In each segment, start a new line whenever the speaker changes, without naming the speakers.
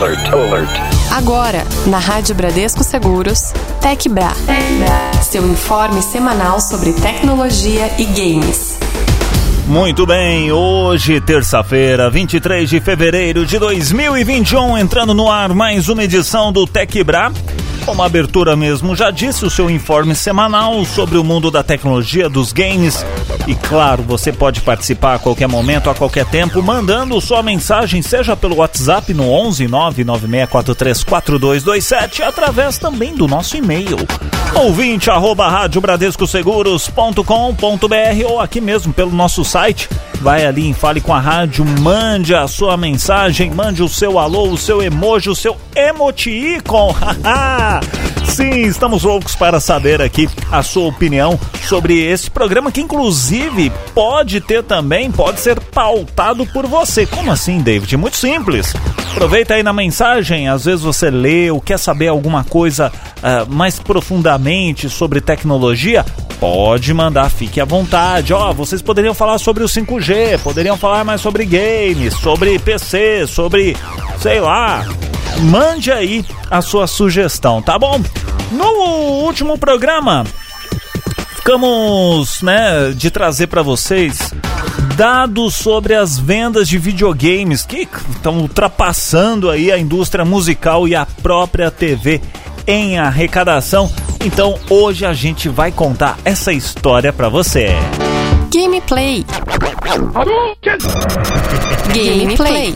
alert, alert.
Agora, na Rádio Bradesco Seguros, TecBra. Seu informe semanal sobre tecnologia e games.
Muito bem, hoje, terça-feira, 23 de fevereiro de 2021, entrando no ar mais uma edição do TecBra. Como a abertura mesmo já disse, o seu informe semanal sobre o mundo da tecnologia, dos games. E claro, você pode participar a qualquer momento, a qualquer tempo, mandando sua mensagem, seja pelo WhatsApp no 11 996434227, através também do nosso e-mail. Ouvinte arroba radiobradescoseguros.com.br ou aqui mesmo pelo nosso site. Vai ali em Fale com a Rádio, mande a sua mensagem, mande o seu alô, o seu emoji, o seu emoticon. Sim, estamos loucos para saber aqui a sua opinião sobre esse programa que inclusive pode ter também, pode ser pautado por você. Como assim, David? Muito simples. Aproveita aí na mensagem, às vezes você lê ou quer saber alguma coisa uh, mais profundamente sobre tecnologia, pode mandar, fique à vontade. Ó, oh, vocês poderiam falar sobre o 5G, poderiam falar mais sobre games, sobre PC, sobre, sei lá, mande aí a sua sugestão, tá bom? No último programa, ficamos, né, de trazer para vocês dados sobre as vendas de videogames que estão ultrapassando aí a indústria musical e a própria TV em arrecadação. Então, hoje a gente vai contar essa história para você.
Gameplay. Gameplay.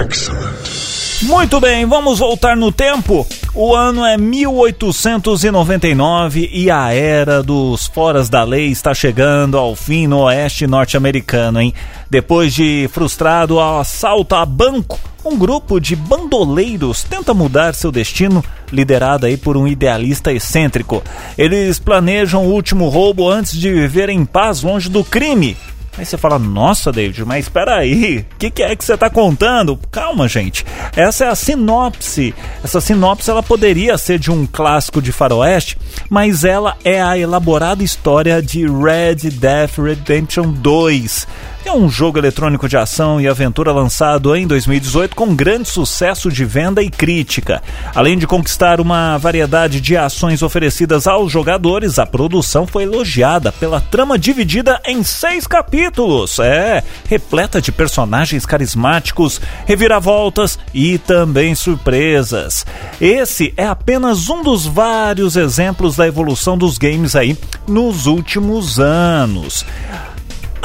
Excellent. Muito bem, vamos voltar no tempo. O ano é 1899 e a era dos foras da lei está chegando ao fim no oeste norte-americano, hein? Depois de frustrado ao assalto a banco, um grupo de bandoleiros tenta mudar seu destino, liderado aí por um idealista excêntrico. Eles planejam o último roubo antes de viver em paz longe do crime. Aí você fala, nossa, David, mas espera aí, o que, que, é que você está contando? Calma, gente. Essa é a sinopse. Essa sinopse ela poderia ser de um clássico de faroeste, mas ela é a elaborada história de Red Death Redemption 2 é um jogo eletrônico de ação e aventura lançado em 2018 com grande sucesso de venda e crítica. Além de conquistar uma variedade de ações oferecidas aos jogadores, a produção foi elogiada pela trama dividida em seis capítulos. É, repleta de personagens carismáticos, reviravoltas e também surpresas. Esse é apenas um dos vários exemplos da evolução dos games aí nos últimos anos.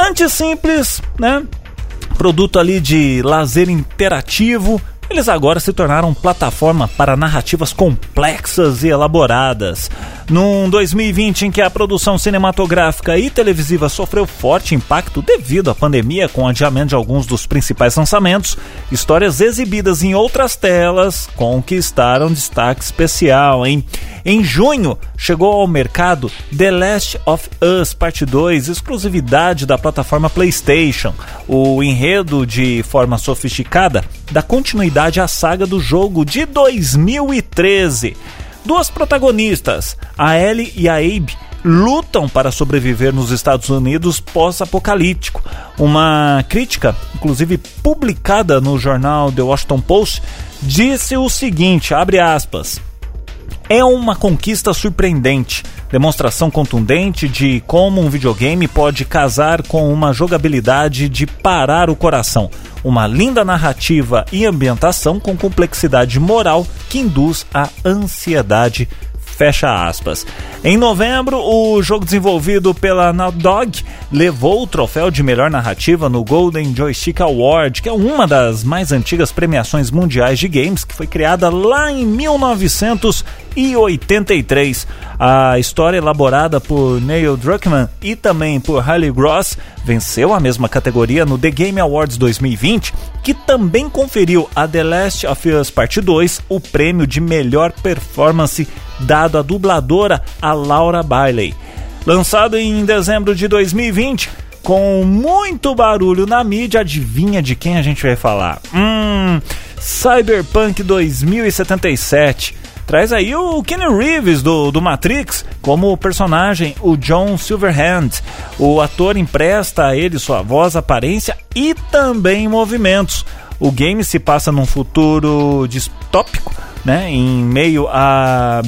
Antes simples, né? Produto ali de lazer interativo, eles agora se tornaram plataforma para narrativas complexas e elaboradas. Num 2020 em que a produção cinematográfica e televisiva sofreu forte impacto devido à pandemia, com adiamento de alguns dos principais lançamentos, histórias exibidas em outras telas conquistaram destaque especial, hein? Em junho, chegou ao mercado The Last of Us Parte 2, exclusividade da plataforma PlayStation. O enredo, de forma sofisticada, dá continuidade à saga do jogo de 2013. Duas protagonistas, a Ellie e a Abe, lutam para sobreviver nos Estados Unidos pós-apocalíptico. Uma crítica, inclusive publicada no jornal The Washington Post, disse o seguinte, abre aspas: É uma conquista surpreendente, demonstração contundente de como um videogame pode casar com uma jogabilidade de parar o coração. Uma linda narrativa e ambientação com complexidade moral que induz a ansiedade. Fecha aspas. Em novembro, o jogo desenvolvido pela Naughty Dog levou o troféu de melhor narrativa no Golden Joystick Award, que é uma das mais antigas premiações mundiais de games, que foi criada lá em 1983. A história elaborada por Neil Druckmann e também por Harley Gross venceu a mesma categoria no The Game Awards 2020, que também conferiu a The Last of Us Part 2 o prêmio de melhor performance dado à dubladora a Laura Bailey. Lançado em dezembro de 2020, com muito barulho na mídia, adivinha de quem a gente vai falar? Hum, Cyberpunk 2077. Traz aí o Kenny Reeves do, do Matrix como personagem, o John Silverhand. O ator empresta a ele sua voz, aparência e também movimentos. O game se passa num futuro distópico, né, em meio a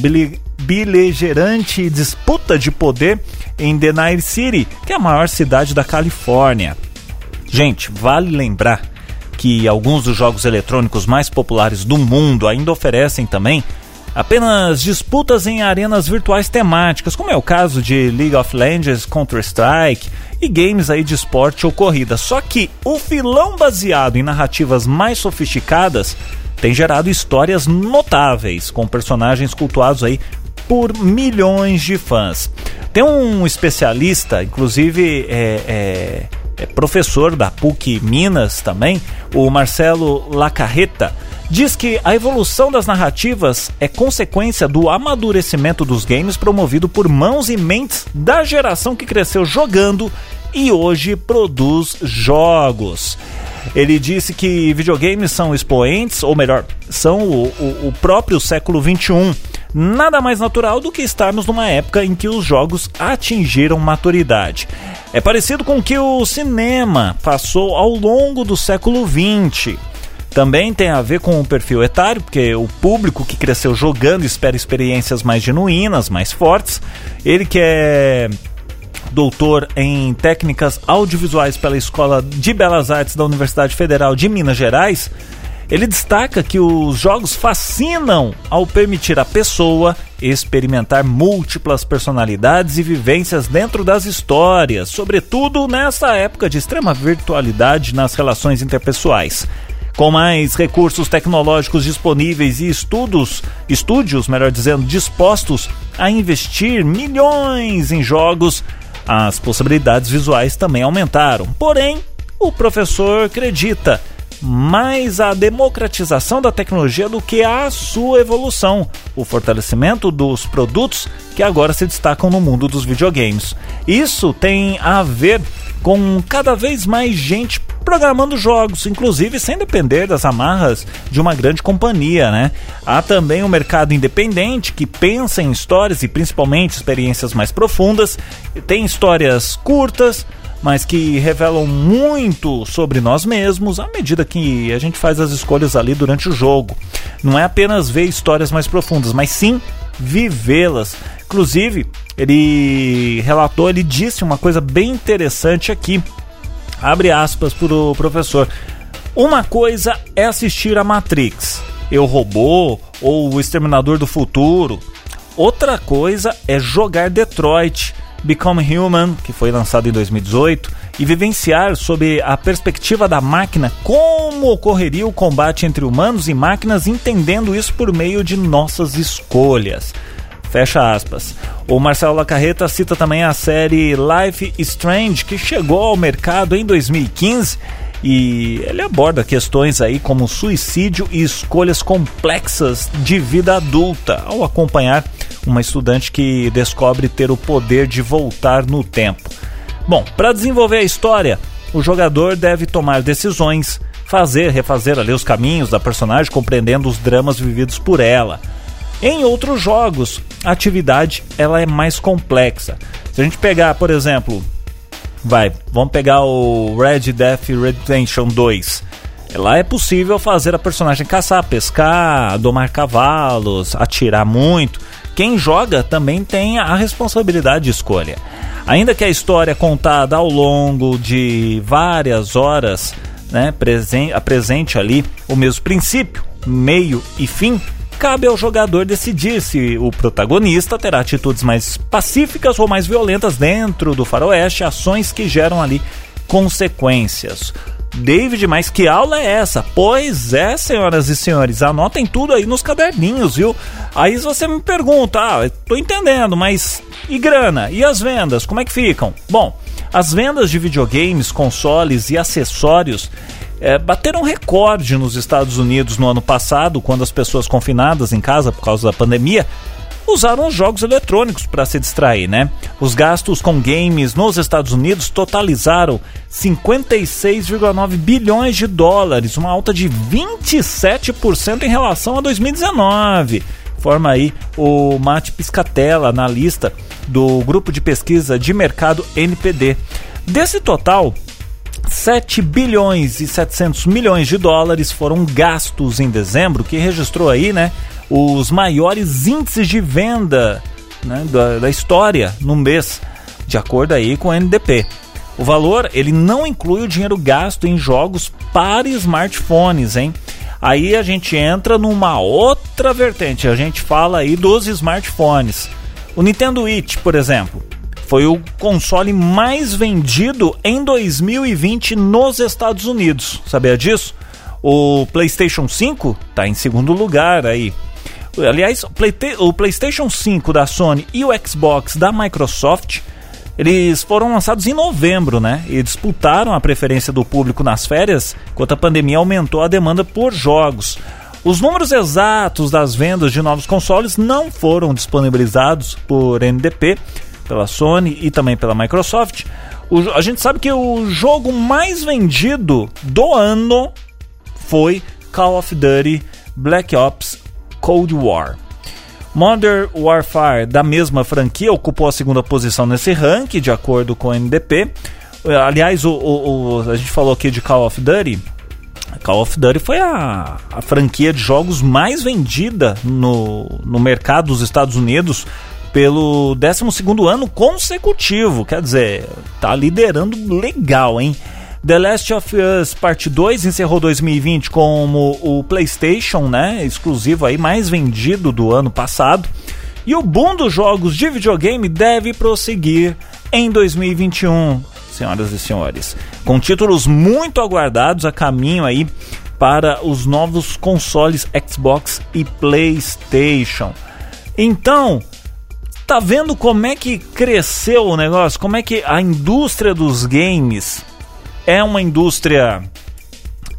beligerante disputa de poder em Denver City, que é a maior cidade da Califórnia. Gente, vale lembrar que alguns dos jogos eletrônicos mais populares do mundo ainda oferecem também apenas disputas em arenas virtuais temáticas, como é o caso de League of Legends, Counter-Strike e games aí de esporte ou corrida. Só que o filão baseado em narrativas mais sofisticadas tem gerado histórias notáveis, com personagens cultuados aí por milhões de fãs. Tem um especialista, inclusive é, é, é professor da PUC Minas também, o Marcelo Lacarreta, diz que a evolução das narrativas é consequência do amadurecimento dos games promovido por mãos e mentes da geração que cresceu jogando e hoje produz jogos. Ele disse que videogames são expoentes, ou melhor, são o, o, o próprio século XXI. Nada mais natural do que estarmos numa época em que os jogos atingiram maturidade. É parecido com o que o cinema passou ao longo do século XX. Também tem a ver com o perfil etário, porque o público que cresceu jogando espera experiências mais genuínas, mais fortes. Ele que é doutor em técnicas audiovisuais pela Escola de Belas Artes da Universidade Federal de Minas Gerais, ele destaca que os jogos fascinam ao permitir à pessoa experimentar múltiplas personalidades e vivências dentro das histórias, sobretudo nessa época de extrema virtualidade nas relações interpessoais. Com mais recursos tecnológicos disponíveis e estudos, estúdios, melhor dizendo, dispostos a investir milhões em jogos, as possibilidades visuais também aumentaram. Porém, o professor acredita mais a democratização da tecnologia do que a sua evolução, o fortalecimento dos produtos que agora se destacam no mundo dos videogames. Isso tem a ver com cada vez mais gente programando jogos, inclusive sem depender das amarras de uma grande companhia, né? Há também um mercado independente que pensa em histórias e principalmente experiências mais profundas, tem histórias curtas, mas que revelam muito sobre nós mesmos à medida que a gente faz as escolhas ali durante o jogo. Não é apenas ver histórias mais profundas, mas sim vivê-las. Inclusive, ele relatou, ele disse uma coisa bem interessante aqui Abre aspas para o professor. Uma coisa é assistir a Matrix, Eu Robô ou O Exterminador do Futuro. Outra coisa é jogar Detroit, Become Human, que foi lançado em 2018, e vivenciar sob a perspectiva da máquina como ocorreria o combate entre humanos e máquinas, entendendo isso por meio de nossas escolhas. Fecha aspas. O Marcelo Lacarreta cita também a série Life Strange, que chegou ao mercado em 2015 e ele aborda questões aí como suicídio e escolhas complexas de vida adulta ao acompanhar uma estudante que descobre ter o poder de voltar no tempo. Bom, para desenvolver a história, o jogador deve tomar decisões, fazer, refazer ali os caminhos da personagem, compreendendo os dramas vividos por ela. Em outros jogos, a atividade ela é mais complexa. Se a gente pegar, por exemplo, vai, vamos pegar o Red Death Redemption 2. Lá é possível fazer a personagem caçar, pescar, domar cavalos, atirar muito. Quem joga também tem a responsabilidade de escolha. Ainda que a história contada ao longo de várias horas, né, presen apresente ali o mesmo princípio, meio e fim, cabe ao jogador decidir se o protagonista terá atitudes mais pacíficas ou mais violentas dentro do faroeste, ações que geram ali consequências. David, mas que aula é essa? Pois é, senhoras e senhores, anotem tudo aí nos caderninhos, viu? Aí você me pergunta, ah, tô entendendo, mas e grana? E as vendas, como é que ficam? Bom, as vendas de videogames, consoles e acessórios é, bateram recorde nos Estados Unidos no ano passado, quando as pessoas confinadas em casa por causa da pandemia usaram os jogos eletrônicos para se distrair, né? Os gastos com games nos Estados Unidos totalizaram 56,9 bilhões de dólares, uma alta de 27% em relação a 2019. Forma aí o Mate Piscatella, analista do grupo de pesquisa de mercado NPD. Desse total, 7 bilhões e 700 milhões de dólares foram gastos em dezembro, que registrou aí, né, os maiores índices de venda né, da, da história no mês, de acordo aí com o NDP. O valor ele não inclui o dinheiro gasto em jogos para smartphones, hein? Aí a gente entra numa outra vertente. A gente fala aí dos smartphones. O Nintendo Switch, por exemplo, foi o console mais vendido em 2020 nos Estados Unidos. Sabia disso? O PlayStation 5 está em segundo lugar aí. Aliás, o PlayStation 5 da Sony e o Xbox da Microsoft eles foram lançados em novembro, né? E disputaram a preferência do público nas férias, enquanto a pandemia aumentou a demanda por jogos. Os números exatos das vendas de novos consoles não foram disponibilizados por NDP, pela Sony e também pela Microsoft. O, a gente sabe que o jogo mais vendido do ano foi Call of Duty Black Ops Cold War. Modern Warfare, da mesma franquia, ocupou a segunda posição nesse ranking, de acordo com o NDP. Aliás, o, o, o, a gente falou aqui de Call of Duty. Call of Duty foi a, a franquia de jogos mais vendida no, no mercado dos Estados Unidos pelo 12 ano consecutivo. Quer dizer, tá liderando legal, hein? The Last of Us Parte 2 encerrou 2020 como o PlayStation, né, exclusivo aí mais vendido do ano passado. E o boom dos jogos de videogame deve prosseguir em 2021, senhoras e senhores, com títulos muito aguardados a caminho aí para os novos consoles Xbox e PlayStation. Então, tá vendo como é que cresceu o negócio? Como é que a indústria dos games é uma indústria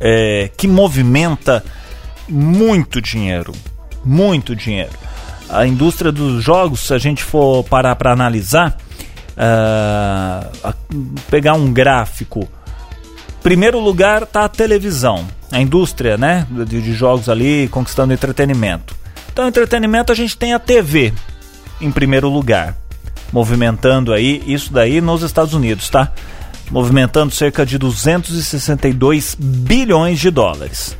é, que movimenta muito dinheiro. Muito dinheiro. A indústria dos jogos, se a gente for parar para analisar, uh, pegar um gráfico. Primeiro lugar está a televisão, a indústria né, de, de jogos ali conquistando entretenimento. Então, entretenimento a gente tem a TV em primeiro lugar, movimentando aí isso daí nos Estados Unidos, tá? movimentando cerca de 262 bilhões de dólares.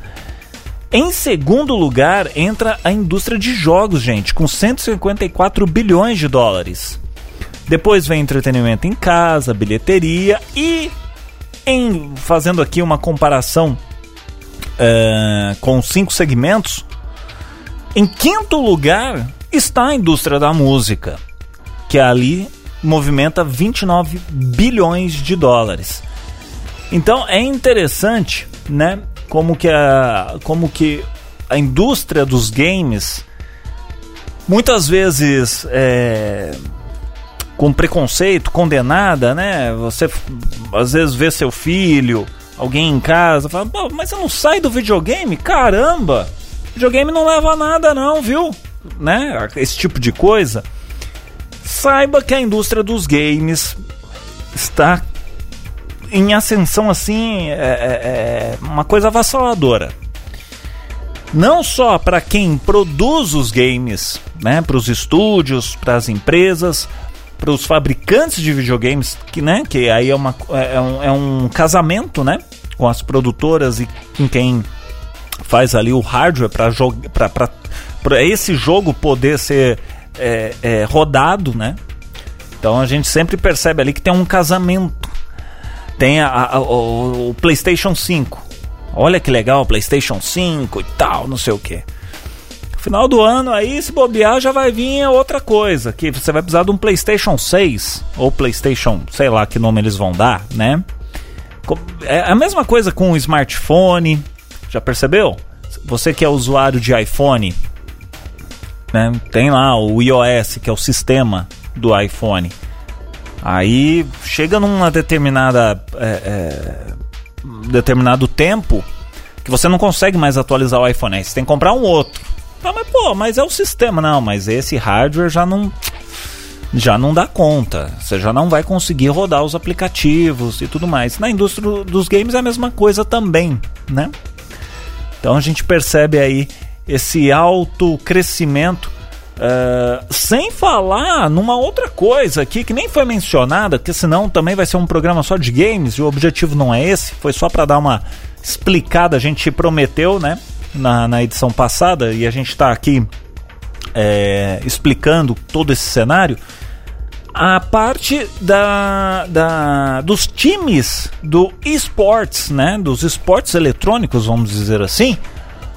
Em segundo lugar entra a indústria de jogos, gente, com 154 bilhões de dólares. Depois vem entretenimento em casa, bilheteria e, em fazendo aqui uma comparação uh, com cinco segmentos, em quinto lugar está a indústria da música, que ali movimenta 29 bilhões de dólares. Então é interessante, né, como que a, como que a indústria dos games muitas vezes é, com preconceito, condenada, né? Você às vezes vê seu filho, alguém em casa, fala, mas você não sai do videogame? Caramba! Videogame não leva a nada não, viu? Né? Esse tipo de coisa saiba que a indústria dos games está em ascensão assim, é, é, é uma coisa avassaladora. Não só para quem produz os games, né, para os estúdios, para as empresas, para os fabricantes de videogames, que, né, que aí é, uma, é, é, um, é um casamento, né, com as produtoras e com quem faz ali o hardware para esse jogo poder ser é, é, rodado, né? Então a gente sempre percebe ali que tem um casamento. Tem a, a, o, o, PlayStation 5. Olha que legal, PlayStation 5 e tal, não sei o que. Final do ano aí, se bobear, já vai vir outra coisa. Que você vai precisar de um PlayStation 6 ou PlayStation, sei lá que nome eles vão dar, né? É a mesma coisa com o smartphone. Já percebeu? Você que é usuário de iPhone, né? Tem lá o iOS, que é o sistema do iPhone. Aí chega numa determinada é, é, determinado tempo que você não consegue mais atualizar o iPhone. Aí você tem que comprar um outro. Ah, mas pô, mas é o sistema. Não, mas esse hardware já não já não dá conta. Você já não vai conseguir rodar os aplicativos e tudo mais. Na indústria dos games é a mesma coisa também, né? Então a gente percebe aí esse alto crescimento Uh, sem falar numa outra coisa aqui que nem foi mencionada, porque senão também vai ser um programa só de games e o objetivo não é esse, foi só para dar uma explicada. A gente prometeu, né, na, na edição passada e a gente está aqui é, explicando todo esse cenário. A parte da, da, dos times do esportes, né, dos esportes eletrônicos, vamos dizer assim,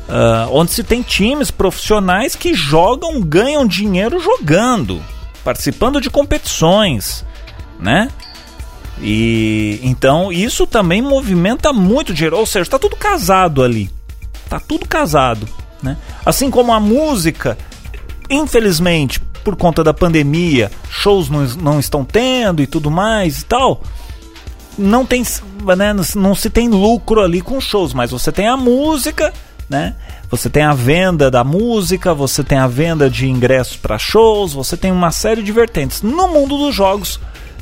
uh, onde se tem times profissionais que jogam, ganham dinheiro jogando, participando de competições, né? E então isso também movimenta muito dinheiro, ou seja, está tudo casado ali, tá tudo casado, né? Assim como a música, infelizmente por conta da pandemia, shows não, não estão tendo e tudo mais e tal não tem né, não se tem lucro ali com shows, mas você tem a música né? Você tem a venda da música, você tem a venda de ingressos para shows, você tem uma série de vertentes. No mundo dos jogos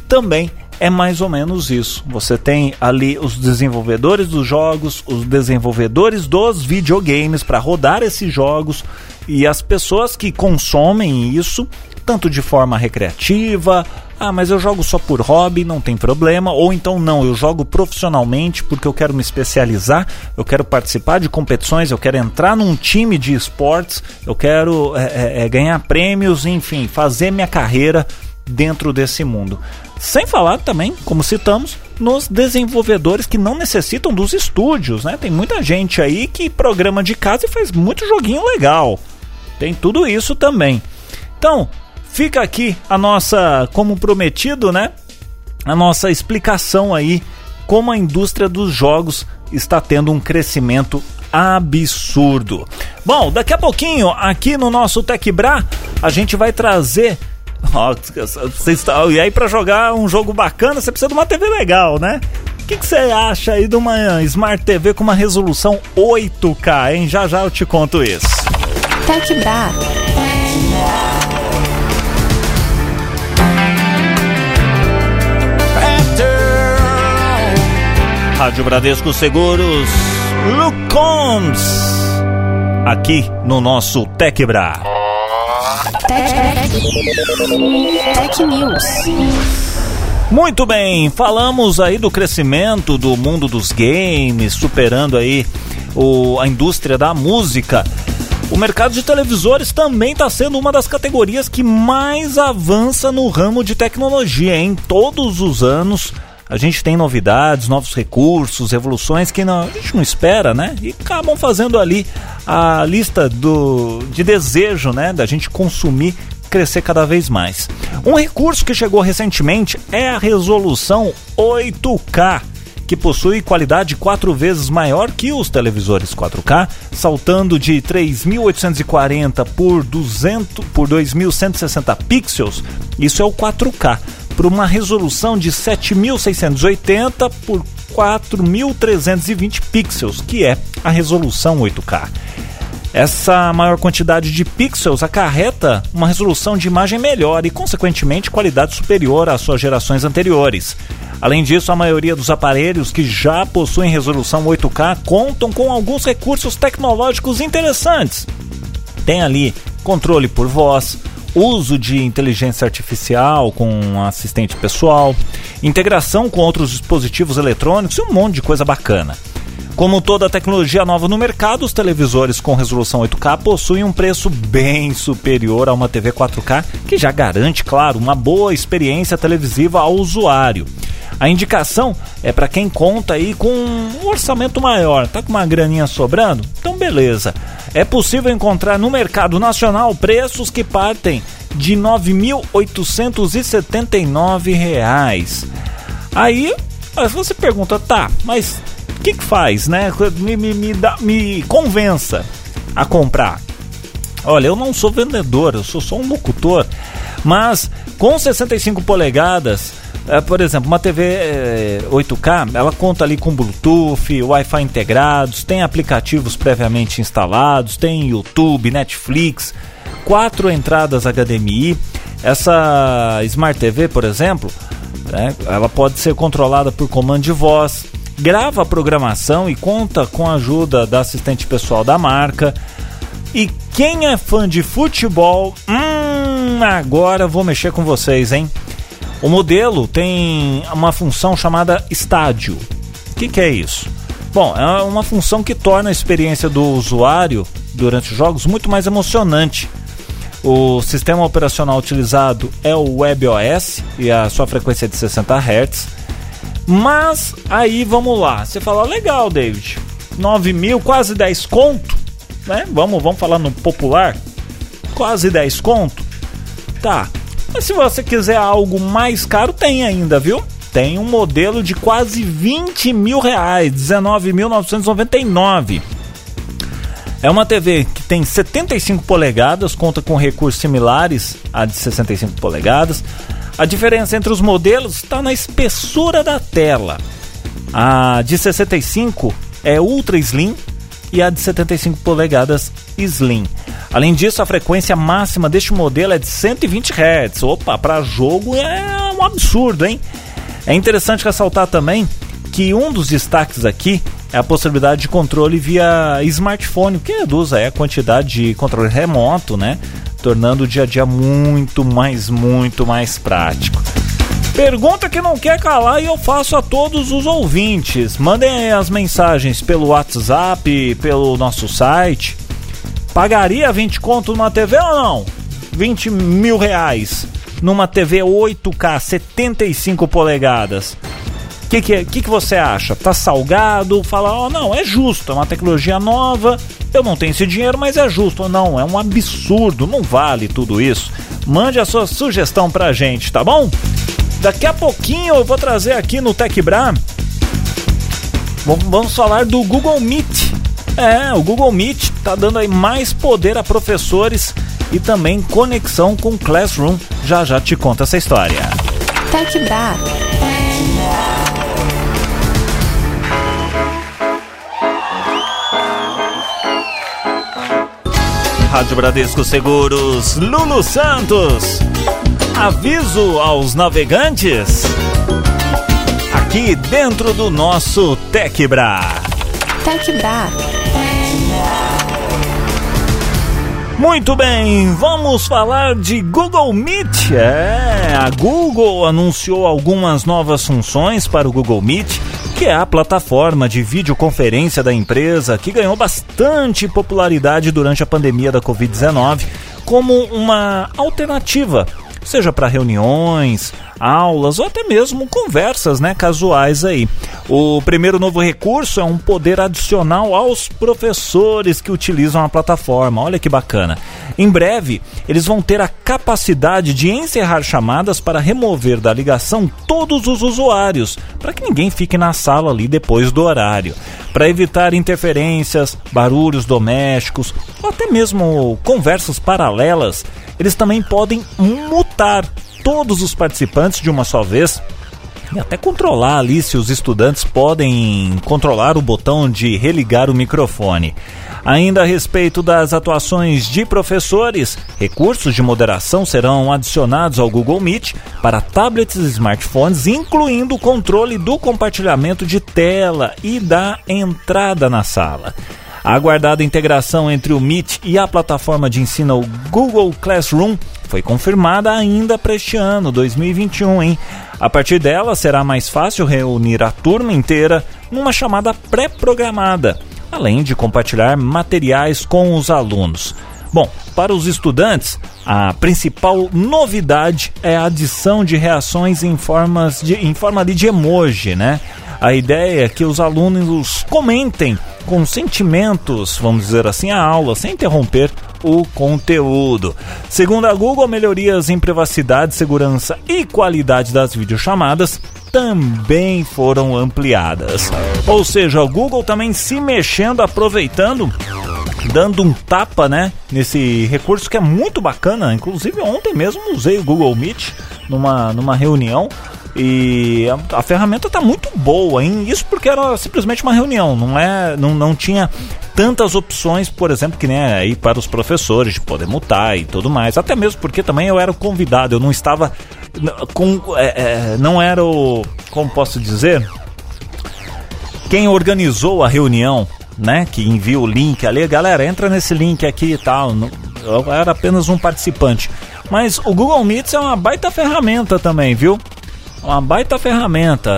também é mais ou menos isso. Você tem ali os desenvolvedores dos jogos, os desenvolvedores dos videogames para rodar esses jogos e as pessoas que consomem isso tanto de forma recreativa, ah, mas eu jogo só por hobby, não tem problema, ou então não, eu jogo profissionalmente porque eu quero me especializar, eu quero participar de competições, eu quero entrar num time de esportes, eu quero é, é, é ganhar prêmios, enfim, fazer minha carreira dentro desse mundo. Sem falar também, como citamos, nos desenvolvedores que não necessitam dos estúdios, né? Tem muita gente aí que programa de casa e faz muito joguinho legal. Tem tudo isso também. Então, Fica aqui a nossa, como prometido, né? A nossa explicação aí como a indústria dos jogos está tendo um crescimento absurdo. Bom, daqui a pouquinho aqui no nosso TecBra a gente vai trazer oh, e aí para jogar um jogo bacana você precisa de uma TV legal, né? O que você acha aí de uma Smart TV com uma resolução 8K, hein? Já já eu te conto isso.
TecBra.
Rádio Bradesco Seguros, Luke Combs, aqui no nosso TecBra.
Tech, Tech News.
Muito bem, falamos aí do crescimento do mundo dos games, superando aí o, a indústria da música. O mercado de televisores também está sendo uma das categorias que mais avança no ramo de tecnologia. Em todos os anos, a gente tem novidades, novos recursos, evoluções que não, a gente não espera, né? E acabam fazendo ali a lista do, de desejo, né? Da gente consumir crescer cada vez mais. Um recurso que chegou recentemente é a resolução 8K que possui qualidade quatro vezes maior que os televisores 4K, saltando de 3.840 por 200 por 2.160 pixels. Isso é o 4K para uma resolução de 7680 por 4320 pixels, que é a resolução 8K. Essa maior quantidade de pixels acarreta uma resolução de imagem melhor e, consequentemente, qualidade superior às suas gerações anteriores. Além disso, a maioria dos aparelhos que já possuem resolução 8K contam com alguns recursos tecnológicos interessantes. Tem ali controle por voz, uso de inteligência artificial com assistente pessoal, integração com outros dispositivos eletrônicos e um monte de coisa bacana. Como toda tecnologia nova no mercado, os televisores com resolução 8K possuem um preço bem superior a uma TV 4K, que já garante, claro, uma boa experiência televisiva ao usuário. A indicação é para quem conta aí com um orçamento maior, tá com uma graninha sobrando? Então beleza. É possível encontrar no mercado nacional preços que partem de R$ 9.879. Aí você pergunta, tá, mas o que, que faz, né? Me, me, me, dá, me convença a comprar. Olha, eu não sou vendedor, eu sou só um locutor, mas com 65 polegadas, por exemplo, uma TV é, 8K, ela conta ali com Bluetooth, Wi-Fi integrados, tem aplicativos previamente instalados, tem YouTube, Netflix, quatro entradas HDMI. Essa Smart TV, por exemplo, né, ela pode ser controlada por comando de voz, grava a programação e conta com a ajuda da assistente pessoal da marca. E quem é fã de futebol, Hum, agora vou mexer com vocês, hein? O modelo tem uma função chamada estádio. O que, que é isso? Bom, é uma função que torna a experiência do usuário durante os jogos muito mais emocionante. O sistema operacional utilizado é o WebOS e a sua frequência é de 60 Hz. Mas aí vamos lá, você fala, legal, David, 9 mil, quase 10 conto, né? Vamos, vamos falar no popular, quase 10 conto. Tá, mas se você quiser algo mais caro, tem ainda, viu? tem um modelo de quase 20 mil reais, 19.999. É uma TV que tem 75 polegadas, conta com recursos similares à de 65 polegadas. A diferença entre os modelos está na espessura da tela. A de 65 é Ultra Slim e a de 75 polegadas Slim. Além disso, a frequência máxima deste modelo é de 120 Hz. Opa, para jogo é um absurdo, hein? É interessante ressaltar também que um dos destaques aqui é a possibilidade de controle via smartphone, o que reduz aí a quantidade de controle remoto, né? Tornando o dia a dia muito mais, muito mais prático. Pergunta que não quer calar e eu faço a todos os ouvintes. Mandem as mensagens pelo WhatsApp, pelo nosso site. Pagaria 20 conto numa TV ou não? 20 mil reais numa TV 8K 75 polegadas. O que, que, que, que você acha? Tá salgado? Fala, oh, não, é justo, é uma tecnologia nova, eu não tenho esse dinheiro, mas é justo. Não, é um absurdo, não vale tudo isso. Mande a sua sugestão pra gente, tá bom? Daqui a pouquinho eu vou trazer aqui no TecBra. Vamos falar do Google Meet. É, o Google Meet tá dando aí mais poder a professores e também conexão com Classroom. Já já te conta essa história.
TechBra.
Rádio Bradesco Seguros, Lulu Santos. Aviso aos navegantes. Aqui dentro do nosso TecBra.
TecBra.
Muito bem, vamos falar de Google Meet. É, a Google anunciou algumas novas funções para o Google Meet, que é a plataforma de videoconferência da empresa que ganhou bastante popularidade durante a pandemia da Covid-19 como uma alternativa, seja para reuniões, aulas ou até mesmo conversas, né, casuais aí. O primeiro novo recurso é um poder adicional aos professores que utilizam a plataforma. Olha que bacana. Em breve, eles vão ter a capacidade de encerrar chamadas para remover da ligação todos os usuários, para que ninguém fique na sala ali depois do horário. Para evitar interferências, barulhos domésticos ou até mesmo conversas paralelas, eles também podem mutar todos os participantes de uma só vez e até controlar ali se os estudantes podem controlar o botão de religar o microfone. Ainda a respeito das atuações de professores, recursos de moderação serão adicionados ao Google Meet para tablets e smartphones, incluindo o controle do compartilhamento de tela e da entrada na sala. A aguardada integração entre o Meet e a plataforma de ensino Google Classroom foi confirmada ainda para este ano, 2021, hein? A partir dela, será mais fácil reunir a turma inteira numa chamada pré-programada, além de compartilhar materiais com os alunos. Bom, para os estudantes, a principal novidade é a adição de reações em, formas de, em forma de emoji, né? A ideia é que os alunos comentem com sentimentos, vamos dizer assim, a aula, sem interromper o conteúdo. Segundo a Google, melhorias em privacidade, segurança e qualidade das videochamadas também foram ampliadas. Ou seja, o Google também se mexendo, aproveitando dando um tapa, né, nesse recurso que é muito bacana. Inclusive ontem mesmo usei o Google Meet numa, numa reunião e a, a ferramenta está muito boa, hein? Isso porque era simplesmente uma reunião, não é, não, não tinha tantas opções, por exemplo, que nem aí para os professores de poder mutar e tudo mais. Até mesmo porque também eu era convidado, eu não estava com, é, é, não era o, como posso dizer, quem organizou a reunião, né? Que envia o link ali, galera, entra nesse link aqui e tal. Eu era apenas um participante. Mas o Google Meets é uma baita ferramenta também, viu? Uma baita ferramenta.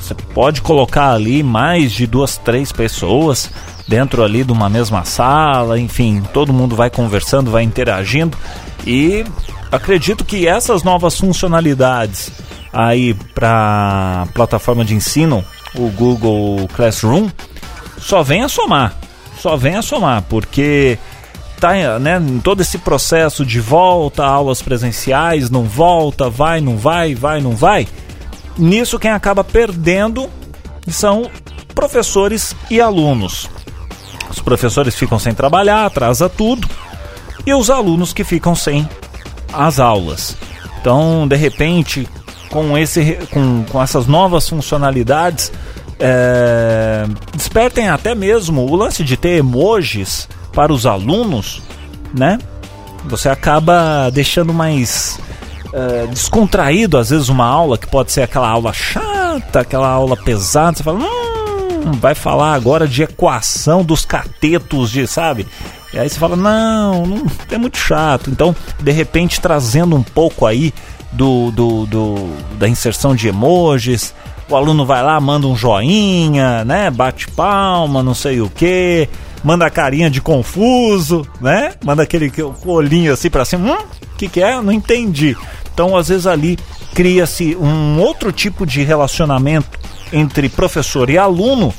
Você pode colocar ali mais de duas, três pessoas dentro ali de uma mesma sala, enfim, todo mundo vai conversando, vai interagindo e acredito que essas novas funcionalidades aí para plataforma de ensino, o Google Classroom, só vem a somar, só vem a somar, porque tá, né, em todo esse processo de volta aulas presenciais, não volta, vai, não vai, vai, não vai. Nisso quem acaba perdendo são professores e alunos. Os professores ficam sem trabalhar, atrasa tudo, e os alunos que ficam sem as aulas. Então, de repente, com, esse, com, com essas novas funcionalidades, é, despertem até mesmo o lance de ter emojis para os alunos, né? Você acaba deixando mais é, descontraído, às vezes, uma aula que pode ser aquela aula chata, aquela aula pesada. Você fala, hum, vai falar agora de equação dos catetos, de, sabe? E aí você fala, não, não é muito chato. Então, de repente, trazendo um pouco aí do, do, do, da inserção de emojis, o aluno vai lá, manda um joinha, né? Bate palma, não sei o que, manda carinha de confuso, né? Manda aquele olhinho assim para cima, hum, que, que é? Não entendi. Então, às vezes ali cria-se um outro tipo de relacionamento entre professor e aluno,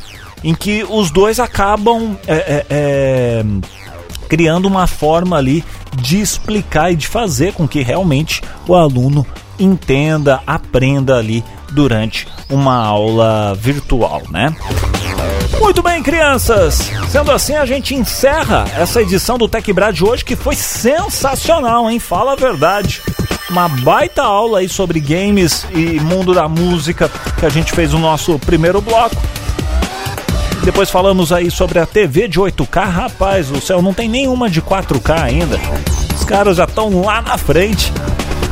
em que os dois acabam é, é, é, criando uma forma ali de explicar e de fazer com que realmente o aluno entenda, aprenda ali durante uma aula virtual, né? Muito bem, crianças! Sendo assim, a gente encerra essa edição do TecBrad de hoje que foi sensacional, hein? Fala a verdade. Uma baita aula aí sobre games e mundo da música que a gente fez no nosso primeiro bloco. Depois falamos aí sobre a TV de 8K. Rapaz, o céu não tem nenhuma de 4K ainda. Os caras já estão lá na frente.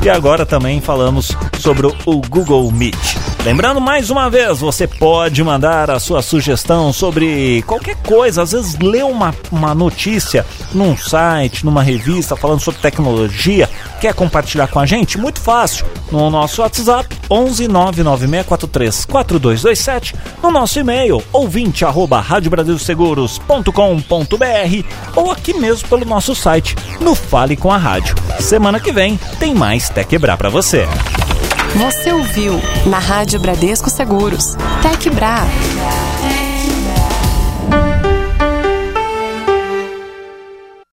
E agora também falamos sobre o Google Meet. Lembrando mais uma vez, você pode mandar a sua sugestão sobre qualquer coisa, às vezes ler uma, uma notícia num site, numa revista falando sobre tecnologia, quer compartilhar com a gente? Muito fácil, no nosso WhatsApp 11 99643 4227, no nosso e-mail ouvinte arroba ou aqui mesmo pelo nosso site no Fale com a Rádio. Semana que vem tem mais Tech Quebrar para você.
Você ouviu na Rádio Bradesco Seguros, Tec Bra.